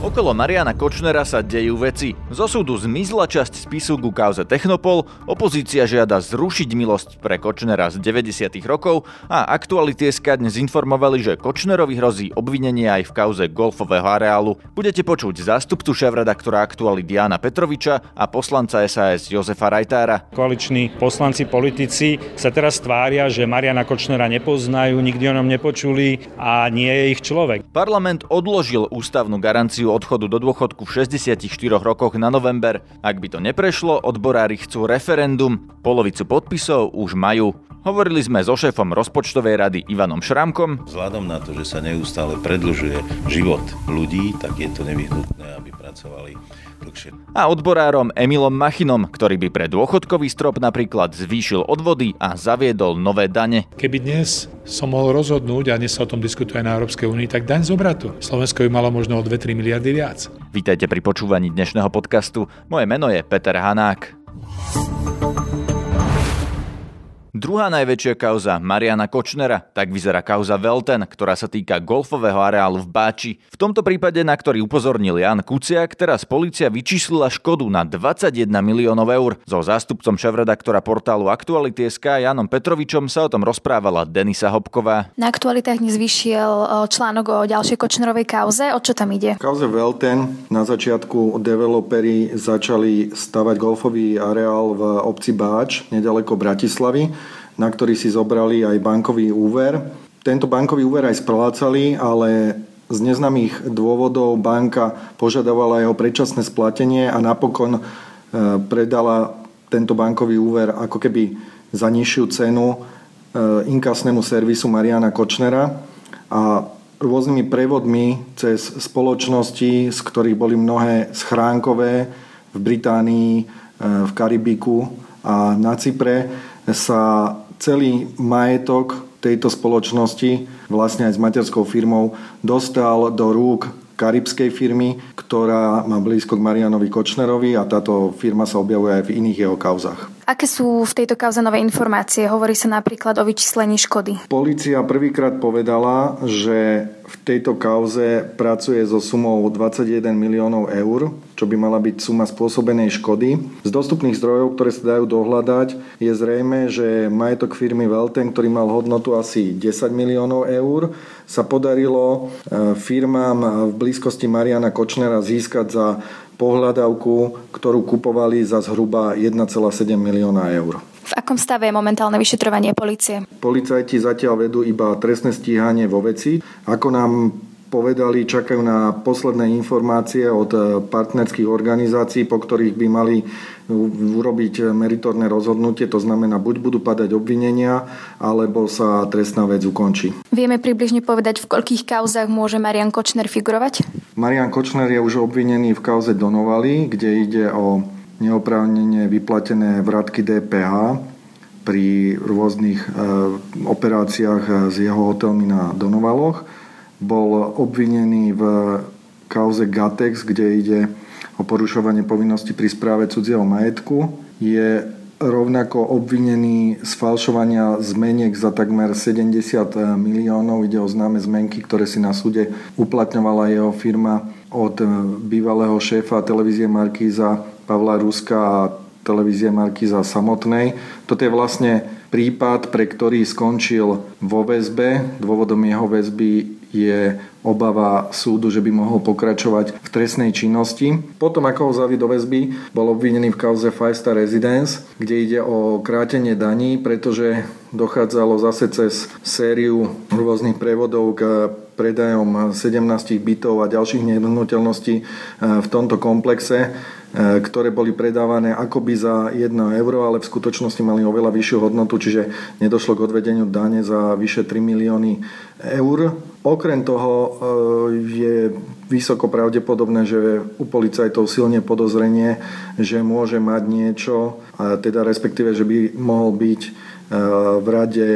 Okolo Mariana Kočnera sa dejú veci. Zo súdu zmizla časť spisu ku kauze Technopol, opozícia žiada zrušiť milosť pre Kočnera z 90. rokov a aktuality SK dnes informovali, že Kočnerovi hrozí obvinenie aj v kauze golfového areálu. Budete počuť zástupcu šéf-redaktora aktualit Diana Petroviča a poslanca SAS Jozefa Rajtára. Koaliční poslanci, politici sa teraz tvária, že Mariana Kočnera nepoznajú, nikdy o ňom nepočuli a nie je ich človek. Parlament odložil ústavnú garanciu odchodu do dôchodku v 64 rokoch na november. Ak by to neprešlo, odborári chcú referendum. Polovicu podpisov už majú. Hovorili sme so šéfom rozpočtovej rady Ivanom Šramkom. Vzhľadom na to, že sa neustále predlžuje život ľudí, tak je to nevyhnutné, aby pracovali. A odborárom Emilom Machinom, ktorý by pre dôchodkový strop napríklad zvýšil odvody a zaviedol nové dane. Keby dnes som mohol rozhodnúť, a dnes sa o tom diskutuje na Európskej únii, tak daň z obratu. Slovensko by malo možno o 2-3 miliardy viac. Vítajte pri počúvaní dnešného podcastu. Moje meno je Peter Hanák. Druhá najväčšia kauza Mariana Kočnera, tak vyzerá kauza Velten, ktorá sa týka golfového areálu v Báči. V tomto prípade, na ktorý upozornil Jan Kuciak, teraz policia vyčíslila škodu na 21 miliónov eur. So zástupcom šéf-redaktora portálu Aktuality.sk Janom Petrovičom sa o tom rozprávala Denisa Hopková. Na aktualitách dnes vyšiel článok o ďalšej Kočnerovej kauze. O čo tam ide? Kauze Velten na začiatku developeri začali stavať golfový areál v obci Báč, nedaleko Bratislavy na ktorý si zobrali aj bankový úver. Tento bankový úver aj splácali, ale z neznámych dôvodov banka požadovala jeho predčasné splatenie a napokon e, predala tento bankový úver ako keby za nižšiu cenu e, inkasnému servisu Mariana Kočnera a rôznymi prevodmi cez spoločnosti, z ktorých boli mnohé schránkové v Británii, e, v Karibiku a na Cypre, sa celý majetok tejto spoločnosti, vlastne aj s materskou firmou, dostal do rúk karibskej firmy, ktorá má blízko k Marianovi Kočnerovi a táto firma sa objavuje aj v iných jeho kauzach. Aké sú v tejto kauze nové informácie? Hovorí sa napríklad o vyčíslení škody. Polícia prvýkrát povedala, že v tejto kauze pracuje so sumou 21 miliónov eur, čo by mala byť suma spôsobenej škody. Z dostupných zdrojov, ktoré sa dajú dohľadať, je zrejme, že majetok firmy Velten, ktorý mal hodnotu asi 10 miliónov eur, sa podarilo e, firmám v blízkosti Mariana Kočnera získať za pohľadavku, ktorú kupovali za zhruba 1,7 milióna eur. V akom stave je momentálne vyšetrovanie policie? Policajti zatiaľ vedú iba trestné stíhanie vo veci. Ako nám povedali, čakajú na posledné informácie od eh, partnerských organizácií, po ktorých by mali urobiť meritorné rozhodnutie, to znamená, buď budú padať obvinenia, alebo sa trestná vec ukončí. Vieme približne povedať, v koľkých kauzach môže Marian Kočner figurovať? Marian Kočner je už obvinený v kauze Donovali, kde ide o neoprávnene vyplatené vratky DPH pri rôznych operáciách s jeho hotelmi na Donovaloch bol obvinený v kauze Gatex, kde ide o porušovanie povinnosti pri správe cudzieho majetku. Je rovnako obvinený z falšovania zmeniek za takmer 70 miliónov. Ide o známe zmenky, ktoré si na súde uplatňovala jeho firma od bývalého šéfa televízie Markíza Pavla Ruska a televízie Markíza samotnej. Toto je vlastne prípad, pre ktorý skončil vo väzbe. Dôvodom jeho väzby je obava súdu, že by mohol pokračovať v trestnej činnosti. Potom, ako ho zaví do väzby, bol obvinený v kauze Five Star Residence, kde ide o krátenie daní, pretože dochádzalo zase cez sériu rôznych prevodov k predajom 17 bytov a ďalších nehnuteľností eh, v tomto komplexe ktoré boli predávané akoby za 1 euro, ale v skutočnosti mali oveľa vyššiu hodnotu, čiže nedošlo k odvedeniu dane za vyše 3 milióny eur. Okrem toho e, je vysoko pravdepodobné, že u policajtov silne podozrenie, že môže mať niečo, teda respektíve, že by mohol byť e, v rade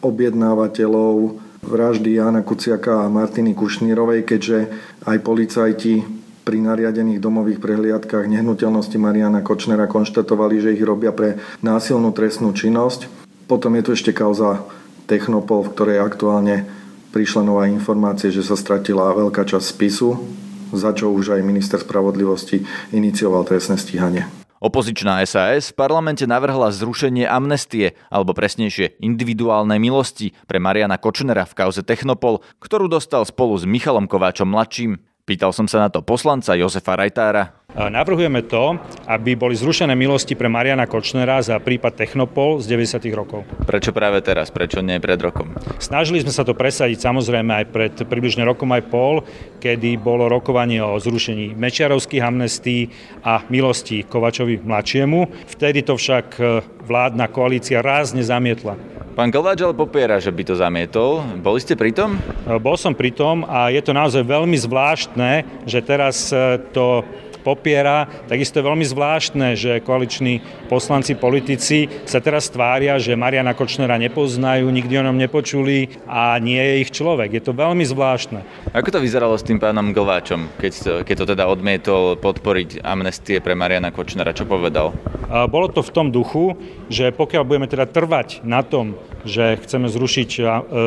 objednávateľov vraždy Jana Kuciaka a Martiny Kušnírovej, keďže aj policajti pri nariadených domových prehliadkách nehnuteľnosti Mariana Kočnera konštatovali, že ich robia pre násilnú trestnú činnosť. Potom je tu ešte kauza Technopol, v ktorej aktuálne prišla nová informácia, že sa stratila veľká časť spisu, za čo už aj minister spravodlivosti inicioval trestné stíhanie. Opozičná SAS v parlamente navrhla zrušenie amnestie, alebo presnejšie individuálnej milosti pre Mariana Kočnera v kauze Technopol, ktorú dostal spolu s Michalom Kováčom mladším. Pýtal som sa na to poslanca Jozefa Rajtára. Navrhujeme to, aby boli zrušené milosti pre Mariana Kočnera za prípad Technopol z 90. rokov. Prečo práve teraz? Prečo nie pred rokom? Snažili sme sa to presadiť samozrejme aj pred približne rokom aj pol, kedy bolo rokovanie o zrušení mečiarovských amnestí a milosti Kovačovi mladšiemu. Vtedy to však e, vládna koalícia rázne zamietla. Pán Kováč ale popiera, že by to zamietol. Boli ste pri tom? E, bol som pri tom a je to naozaj veľmi zvláštne, že teraz e, to popiera. Takisto je veľmi zvláštne, že koaliční poslanci, politici sa teraz tvária, že Mariana Kočnera nepoznajú, nikdy o ňom nepočuli a nie je ich človek. Je to veľmi zvláštne. Ako to vyzeralo s tým pánom Glváčom, keď to, keď to teda odmietol podporiť amnestie pre Mariana Kočnera? Čo povedal? Bolo to v tom duchu, že pokiaľ budeme teda trvať na tom, že chceme zrušiť e,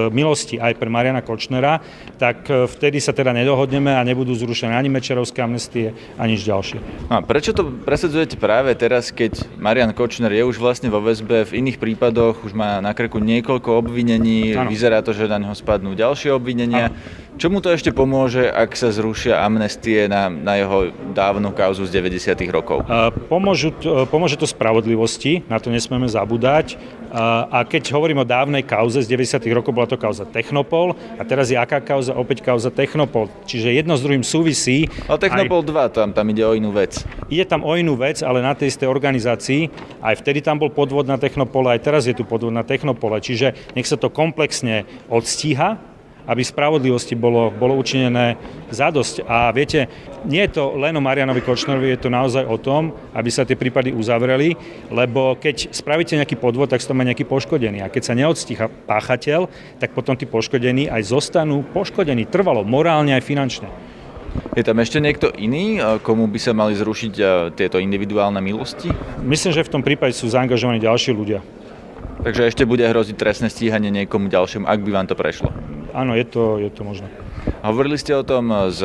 milosti aj pre Mariana Kočnera, tak e, vtedy sa teda nedohodneme a nebudú zrušené ani Mečerovské amnestie, ani nič ďalšie. A prečo to presadzujete práve teraz, keď Marian Kočner je už vlastne vo väzbe, v iných prípadoch už má na krku niekoľko obvinení, ano. vyzerá to, že na neho spadnú ďalšie obvinenia. Ano. Čomu to ešte pomôže, ak sa zrušia amnestie na, na jeho dávnu kauzu z 90. rokov? Pomôžu, pomôže to spravodlivosti, na to nesmieme zabúdať. A keď hovorím o dávnej kauze z 90. rokov, bola to kauza Technopol a teraz je aká kauza? Opäť kauza Technopol. Čiže jedno s druhým súvisí. Ale Technopol aj... 2, tam, tam ide o inú vec. Ide tam o inú vec, ale na tej istej organizácii. Aj vtedy tam bol podvod na Technopole, aj teraz je tu podvod na Technopole. Čiže nech sa to komplexne odstíha aby spravodlivosti bolo, bolo učinené zadosť. A viete, nie je to len o Marianovi Kočnerovi, je to naozaj o tom, aby sa tie prípady uzavreli, lebo keď spravíte nejaký podvod, tak to má nejaký poškodený. A keď sa neodstíha páchateľ, tak potom tí poškodení aj zostanú poškodení trvalo, morálne aj finančne. Je tam ešte niekto iný, komu by sa mali zrušiť tieto individuálne milosti? Myslím, že v tom prípade sú zaangažovaní ďalší ľudia. Takže ešte bude hroziť trestné stíhanie niekomu ďalšiemu, ak by vám to prešlo? Áno, je to, je to možné. Hovorili ste o tom s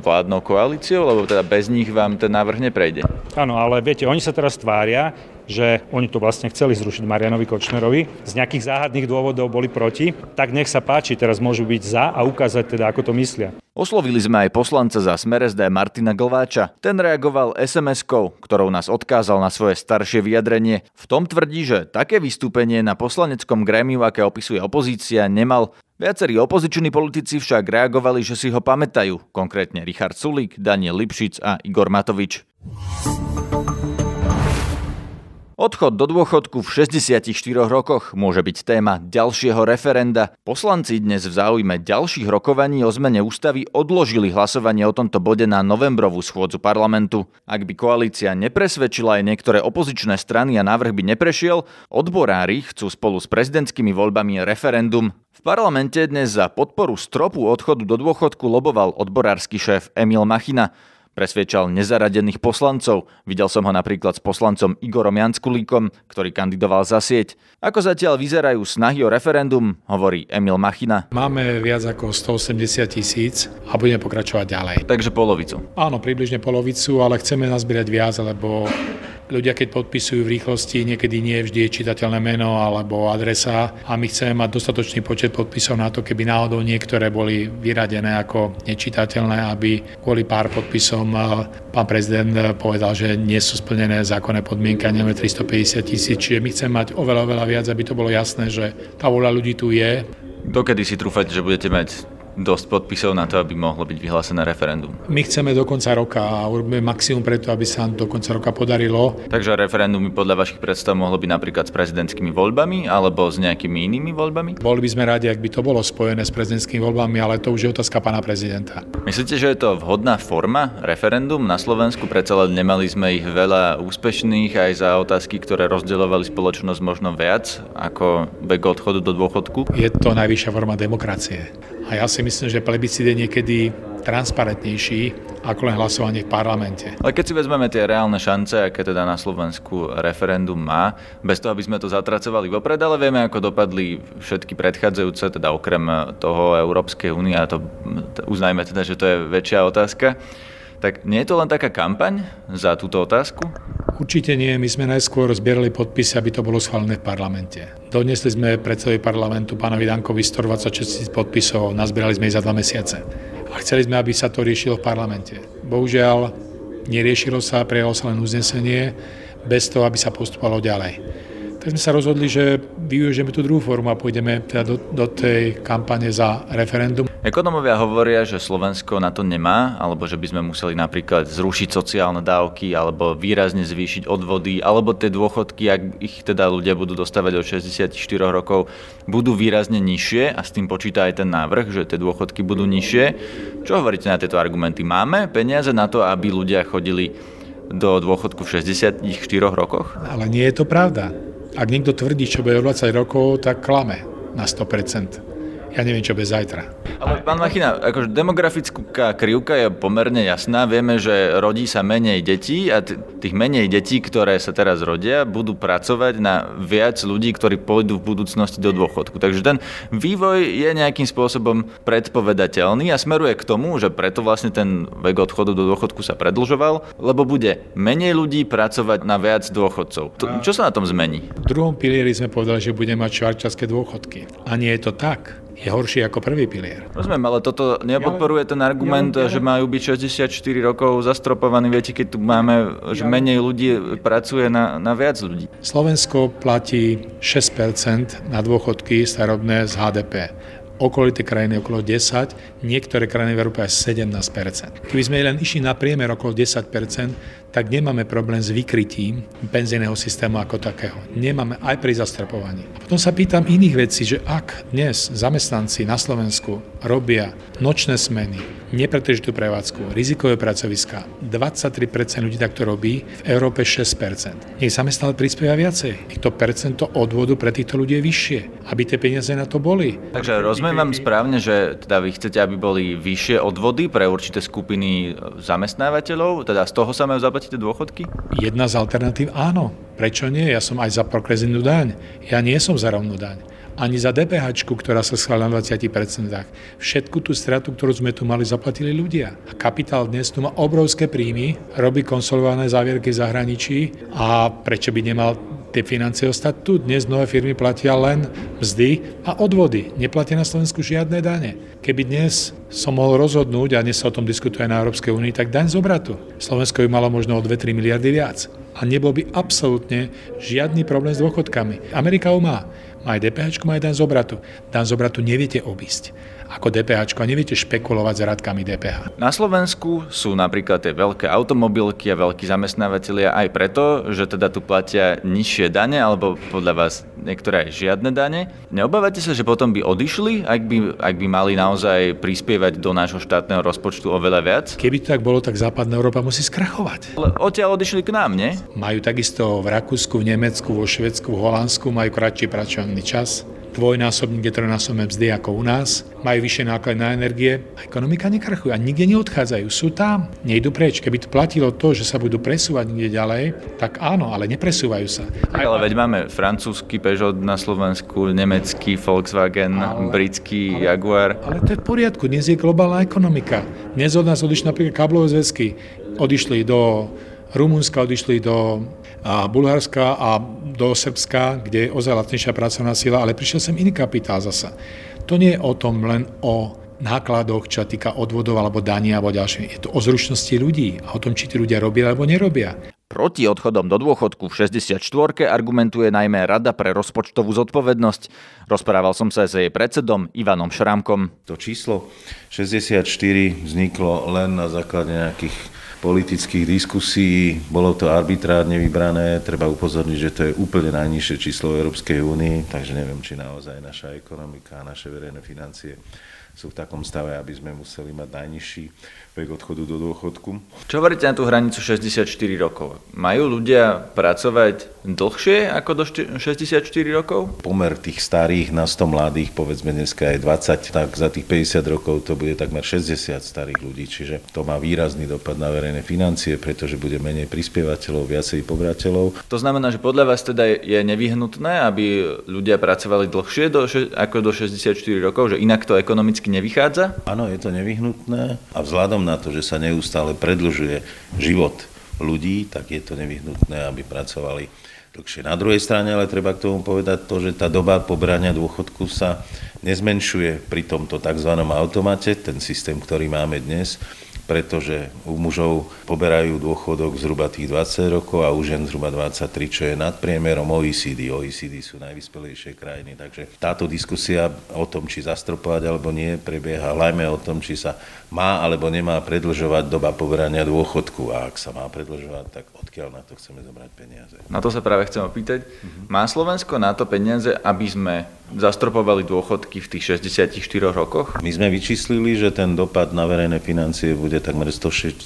vládnou koalíciou, lebo teda bez nich vám ten návrh neprejde? Áno, ale viete, oni sa teraz tvária, že oni to vlastne chceli zrušiť Marianovi Kočnerovi. Z nejakých záhadných dôvodov boli proti. Tak nech sa páči, teraz môžu byť za a ukázať teda, ako to myslia. Oslovili sme aj poslanca za Smer SD Martina Glváča. Ten reagoval SMS-kou, ktorou nás odkázal na svoje staršie vyjadrenie. V tom tvrdí, že také vystúpenie na poslaneckom grémiu, aké opisuje opozícia, nemal. Viacerí opoziční politici však reagovali, že si ho pamätajú, konkrétne Richard Sulík, Daniel Lipšic a Igor Matovič. Odchod do dôchodku v 64 rokoch môže byť téma ďalšieho referenda. Poslanci dnes v záujme ďalších rokovaní o zmene ústavy odložili hlasovanie o tomto bode na novembrovú schôdzu parlamentu. Ak by koalícia nepresvedčila aj niektoré opozičné strany a návrh by neprešiel, odborári chcú spolu s prezidentskými voľbami referendum. V parlamente dnes za podporu stropu odchodu do dôchodku loboval odborársky šéf Emil Machina. Presviečal nezaradených poslancov. Videl som ho napríklad s poslancom Igorom Janskulíkom, ktorý kandidoval za sieť. Ako zatiaľ vyzerajú snahy o referendum, hovorí Emil Machina. Máme viac ako 180 tisíc a budeme pokračovať ďalej. Takže polovicu. Áno, približne polovicu, ale chceme nazbierať viac, lebo ľudia, keď podpisujú v rýchlosti, niekedy nie vždy je čitateľné meno alebo adresa a my chceme mať dostatočný počet podpisov na to, keby náhodou niektoré boli vyradené ako nečitateľné, aby kvôli pár podpisom eh, pán prezident povedal, že nie sú splnené zákonné podmienky a 350 tisíc. Čiže my chceme mať oveľa, oveľa viac, aby to bolo jasné, že tá voľa ľudí tu je. Dokedy si trúfate, že budete mať dosť podpisov na to, aby mohlo byť vyhlásené referendum. My chceme do konca roka a urobíme maximum preto, aby sa do konca roka podarilo. Takže referendum by podľa vašich predstav mohlo byť napríklad s prezidentskými voľbami alebo s nejakými inými voľbami? Boli by sme radi, ak by to bolo spojené s prezidentskými voľbami, ale to už je otázka pána prezidenta. Myslíte, že je to vhodná forma referendum na Slovensku? Predsa len nemali sme ich veľa úspešných aj za otázky, ktoré rozdeľovali spoločnosť možno viac ako vek odchodu do dôchodku? Je to najvyššia forma demokracie. A ja si myslím, že plebiscit je niekedy transparentnejší ako len hlasovanie v parlamente. Ale keď si vezmeme tie reálne šance, aké teda na Slovensku referendum má, bez toho, aby sme to zatracovali vopred, ale vieme, ako dopadli všetky predchádzajúce, teda okrem toho Európskej únie, a to uznajme teda, že to je väčšia otázka. Tak nie je to len taká kampaň za túto otázku? Určite nie. My sme najskôr zbierali podpisy, aby to bolo schválené v parlamente. Donesli sme predsedovi parlamentu pánovi Dankovi 126 tisíc podpisov, nazbierali sme ich za dva mesiace. A chceli sme, aby sa to riešilo v parlamente. Bohužiaľ, neriešilo sa, prijalo sa len uznesenie, bez toho, aby sa postupovalo ďalej. Tak sme sa rozhodli, že využijeme tú druhú formu a pôjdeme teda do, do tej kampane za referendum. Ekonomovia hovoria, že Slovensko na to nemá, alebo že by sme museli napríklad zrušiť sociálne dávky, alebo výrazne zvýšiť odvody, alebo tie dôchodky, ak ich teda ľudia budú dostávať od 64 rokov, budú výrazne nižšie a s tým počíta aj ten návrh, že tie dôchodky budú nižšie. Čo hovoríte na tieto argumenty? Máme peniaze na to, aby ľudia chodili do dôchodku v 64 rokoch? Ale nie je to pravda. Ak niekto tvrdí, čo bude o 20 rokov, tak klame na 100% ja neviem, čo bez zajtra. Ale pán Machina, akože demografická krivka je pomerne jasná. Vieme, že rodí sa menej detí a tých menej detí, ktoré sa teraz rodia, budú pracovať na viac ľudí, ktorí pôjdu v budúcnosti do dôchodku. Takže ten vývoj je nejakým spôsobom predpovedateľný a smeruje k tomu, že preto vlastne ten vek odchodu do dôchodku sa predlžoval, lebo bude menej ľudí pracovať na viac dôchodcov. Čo sa na tom zmení? V druhom pilieri sme povedali, že budeme mať švarčarské dôchodky. A nie je to tak je horší ako prvý pilier. Rozumiem, ale toto nepodporuje ten argument, ja, ja, že majú byť 64 rokov zastropovaní. Viete, keď tu máme, že menej ľudí pracuje na, na viac ľudí. Slovensko platí 6% na dôchodky starobné z HDP okolité krajiny okolo 10, niektoré krajiny v Európe až 17% Keby sme len išli na priemer okolo 10 tak nemáme problém s vykrytím penzijného systému ako takého. Nemáme aj pri zastrapovaní. A potom sa pýtam iných vecí, že ak dnes zamestnanci na Slovensku robia nočné smeny, nepretržitú prevádzku, rizikové pracoviska, 23% ľudí takto robí, v Európe 6%. Nech zamestnanec prispieva viacej. Nech to percento odvodu pre týchto ľudí je vyššie, aby tie peniaze na to boli. Takže rozumiem vám správne, že teda vy chcete, aby boli vyššie odvody pre určité skupiny zamestnávateľov, teda z toho sa majú zaplatiť zaplatíte dôchodky? Jedna z alternatív áno. Prečo nie? Ja som aj za progresívnu daň. Ja nie som za rovnú daň ani za DPH, ktorá sa schválila na 20%. Všetku tú stratu, ktorú sme tu mali, zaplatili ľudia. A kapitál dnes tu má obrovské príjmy, robí konsolidované závierky v zahraničí a prečo by nemal tie financie ostať tu. Dnes nové firmy platia len mzdy a odvody. Neplatia na Slovensku žiadne dane. Keby dnes som mohol rozhodnúť, a dnes sa o tom diskutuje na Európskej únii, tak daň z obratu. Slovensko by malo možno o 2-3 miliardy viac. A nebol by absolútne žiadny problém s dôchodkami. Amerika ho má. Má aj DPH, má aj daň z obratu. Daň z obratu neviete obísť ako DPH a neviete špekulovať s radkami DPH. Na Slovensku sú napríklad tie veľké automobilky a veľkí zamestnávateľia aj preto, že teda tu platia nižšie dane, alebo podľa vás niektoré aj žiadne dane. Neobávate sa, že potom by odišli, ak by, ak by mali naozaj prispievať do nášho štátneho rozpočtu oveľa viac? Keby to tak bolo, tak západná Európa musí skrachovať. Ale odtiaľ odišli k nám, nie? Majú takisto v Rakúsku, v Nemecku, vo Švedsku, v Holandsku, majú kratší pracovný čas dvojnásobník, trojnásobné mzdy ako u nás, majú vyššie náklady na energie a ekonomika nekrachuje a nikde neodchádzajú. Sú tam, nejdu preč. Keby to platilo to, že sa budú presúvať niekde ďalej, tak áno, ale nepresúvajú sa. Aj, ale veď máme francúzsky Peugeot na Slovensku, nemecký Volkswagen, ale, britský ale, Jaguar. Ale to je v poriadku, dnes je globálna ekonomika. Dnes od nás odišli napríklad káblové zväzky, odišli do Rumunska, odišli do Bulharska a do Srbska, kde je ozaj lacnejšia pracovná sila, ale prišiel sem iný kapitál zasa. To nie je o tom len o nákladoch, čo týka odvodov alebo daní alebo ďalšie. Je to o zručnosti ľudí a o tom, či tí ľudia robia alebo nerobia. Proti odchodom do dôchodku v 64. argumentuje najmä Rada pre rozpočtovú zodpovednosť. Rozprával som sa s jej predsedom Ivanom Šrámkom. To číslo 64 vzniklo len na základe nejakých politických diskusí. Bolo to arbitrárne vybrané. Treba upozorniť, že to je úplne najnižšie číslo Európskej únii, takže neviem, či naozaj naša ekonomika a naše verejné financie sú v takom stave, aby sme museli mať najnižší vek odchodu do dôchodku. Čo hovoríte na tú hranicu 64 rokov? Majú ľudia pracovať dlhšie ako do 64 rokov? Pomer tých starých na 100 mladých, povedzme dneska je 20, tak za tých 50 rokov to bude takmer 60 starých ľudí, čiže to má výrazný dopad na verejné financie, pretože bude menej prispievateľov, viacej pobrateľov. To znamená, že podľa vás teda je nevyhnutné, aby ľudia pracovali dlhšie do, ako do 64 rokov, že inak to ekonomicky nevychádza? Áno, je to nevyhnutné a vzhľadom na to, že sa neustále predlžuje život ľudí, tak je to nevyhnutné, aby pracovali dlhšie. Na druhej strane ale treba k tomu povedať to, že tá doba pobrania dôchodku sa nezmenšuje pri tomto tzv. automate, ten systém, ktorý máme dnes, pretože u mužov poberajú dôchodok zhruba tých 20 rokov a u žen zhruba 23, čo je nad priemerom OECD. OECD sú najvyspelejšie krajiny, takže táto diskusia o tom, či zastropovať alebo nie, prebieha hlavne o tom, či sa má alebo nemá predlžovať doba poberania dôchodku a ak sa má predlžovať, tak odkiaľ na to chceme zobrať peniaze. Na to sa práve chcem opýtať. Uh-huh. Má Slovensko na to peniaze, aby sme zastropovali dôchodky v tých 64 rokoch? My sme vyčíslili, že ten dopad na verejné financie bude takmer 140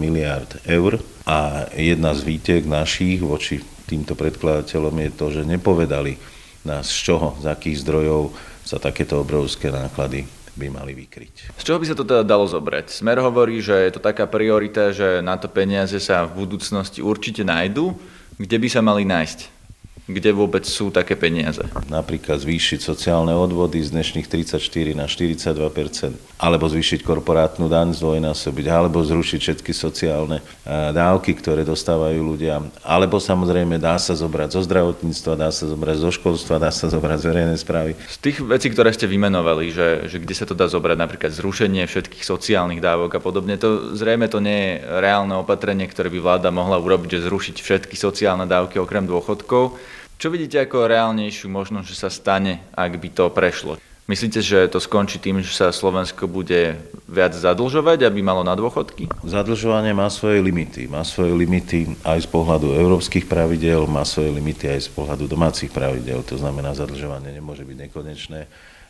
miliárd eur a jedna z výtiek našich voči týmto predkladateľom je to, že nepovedali nás z čoho, z akých zdrojov sa takéto obrovské náklady by mali vykryť. Z čoho by sa to teda dalo zobrať? Smer hovorí, že je to taká priorita, že na to peniaze sa v budúcnosti určite nájdú. Kde by sa mali nájsť? Kde vôbec sú také peniaze. Napríklad zvýšiť sociálne odvody z dnešných 34 na 42% alebo zvýšiť korporátnu daň zdvojnásobiť, alebo zrušiť všetky sociálne eh, dávky, ktoré dostávajú ľudia, alebo samozrejme dá sa zobrať zo zdravotníctva, dá sa zobrať zo školstva, dá sa zobrať z verejnej správy. Z tých vecí, ktoré ste vymenovali, že, že kde sa to dá zobrať, napríklad zrušenie všetkých sociálnych dávok a podobne, to zrejme to nie je reálne opatrenie, ktoré by vláda mohla urobiť, že zrušiť všetky sociálne dávky okrem dôchodkov. Čo vidíte ako reálnejšiu možnosť, že sa stane, ak by to prešlo? Myslíte, že to skončí tým, že sa Slovensko bude viac zadlžovať, aby malo na dôchodky? Zadlžovanie má svoje limity. Má svoje limity aj z pohľadu európskych pravidel, má svoje limity aj z pohľadu domácich pravidel. To znamená, zadlžovanie nemôže byť nekonečné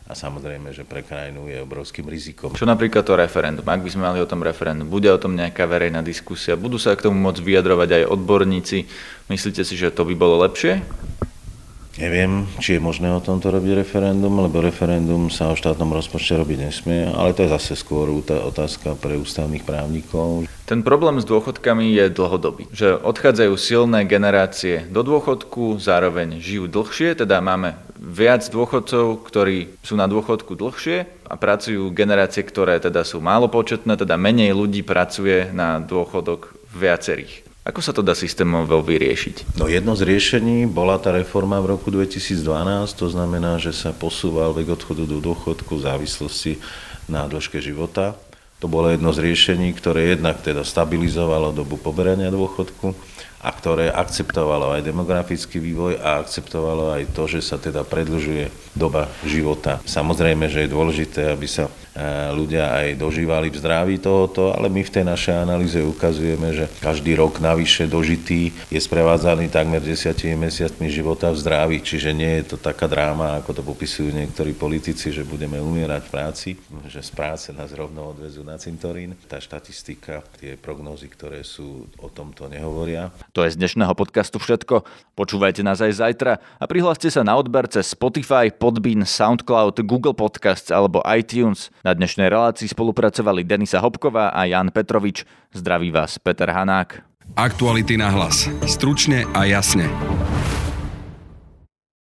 a samozrejme, že pre krajinu je obrovským rizikom. Čo napríklad to referendum? Ak by sme mali o tom referendum, bude o tom nejaká verejná diskusia, budú sa k tomu môcť vyjadrovať aj odborníci. Myslíte si, že to by bolo lepšie? Neviem, či je možné o tomto robiť referendum, lebo referendum sa o štátnom rozpočte robiť nesmie, ale to je zase skôr otázka pre ústavných právnikov. Ten problém s dôchodkami je dlhodobý, že odchádzajú silné generácie do dôchodku, zároveň žijú dlhšie, teda máme viac dôchodcov, ktorí sú na dôchodku dlhšie a pracujú generácie, ktoré teda sú málo početné, teda menej ľudí pracuje na dôchodok viacerých. Ako sa to dá systémovo vyriešiť? No jedno z riešení bola tá reforma v roku 2012, to znamená, že sa posúval vek odchodu do dôchodku v závislosti na dĺžke života. To bolo jedno z riešení, ktoré jednak teda stabilizovalo dobu poberania dôchodku a ktoré akceptovalo aj demografický vývoj a akceptovalo aj to, že sa teda predlžuje doba života. Samozrejme, že je dôležité, aby sa ľudia aj dožívali v zdraví tohoto, ale my v tej našej analýze ukazujeme, že každý rok navyše dožitý je sprevádzaný takmer desiatimi mesiacmi života v zdraví, čiže nie je to taká dráma, ako to popisujú niektorí politici, že budeme umierať v práci, že z práce nás rovno odvezú na cintorín. Tá štatistika, tie prognózy, ktoré sú o tomto nehovoria. To je z dnešného podcastu všetko. Počúvajte nás aj zajtra a prihláste sa na odber cez Spotify, Podbean, Soundcloud, Google Podcasts alebo iTunes. Na dnešnej relácii spolupracovali Denisa Hopková a Jan Petrovič. Zdraví vás Peter Hanák. Aktuality na hlas. Stručne a jasne.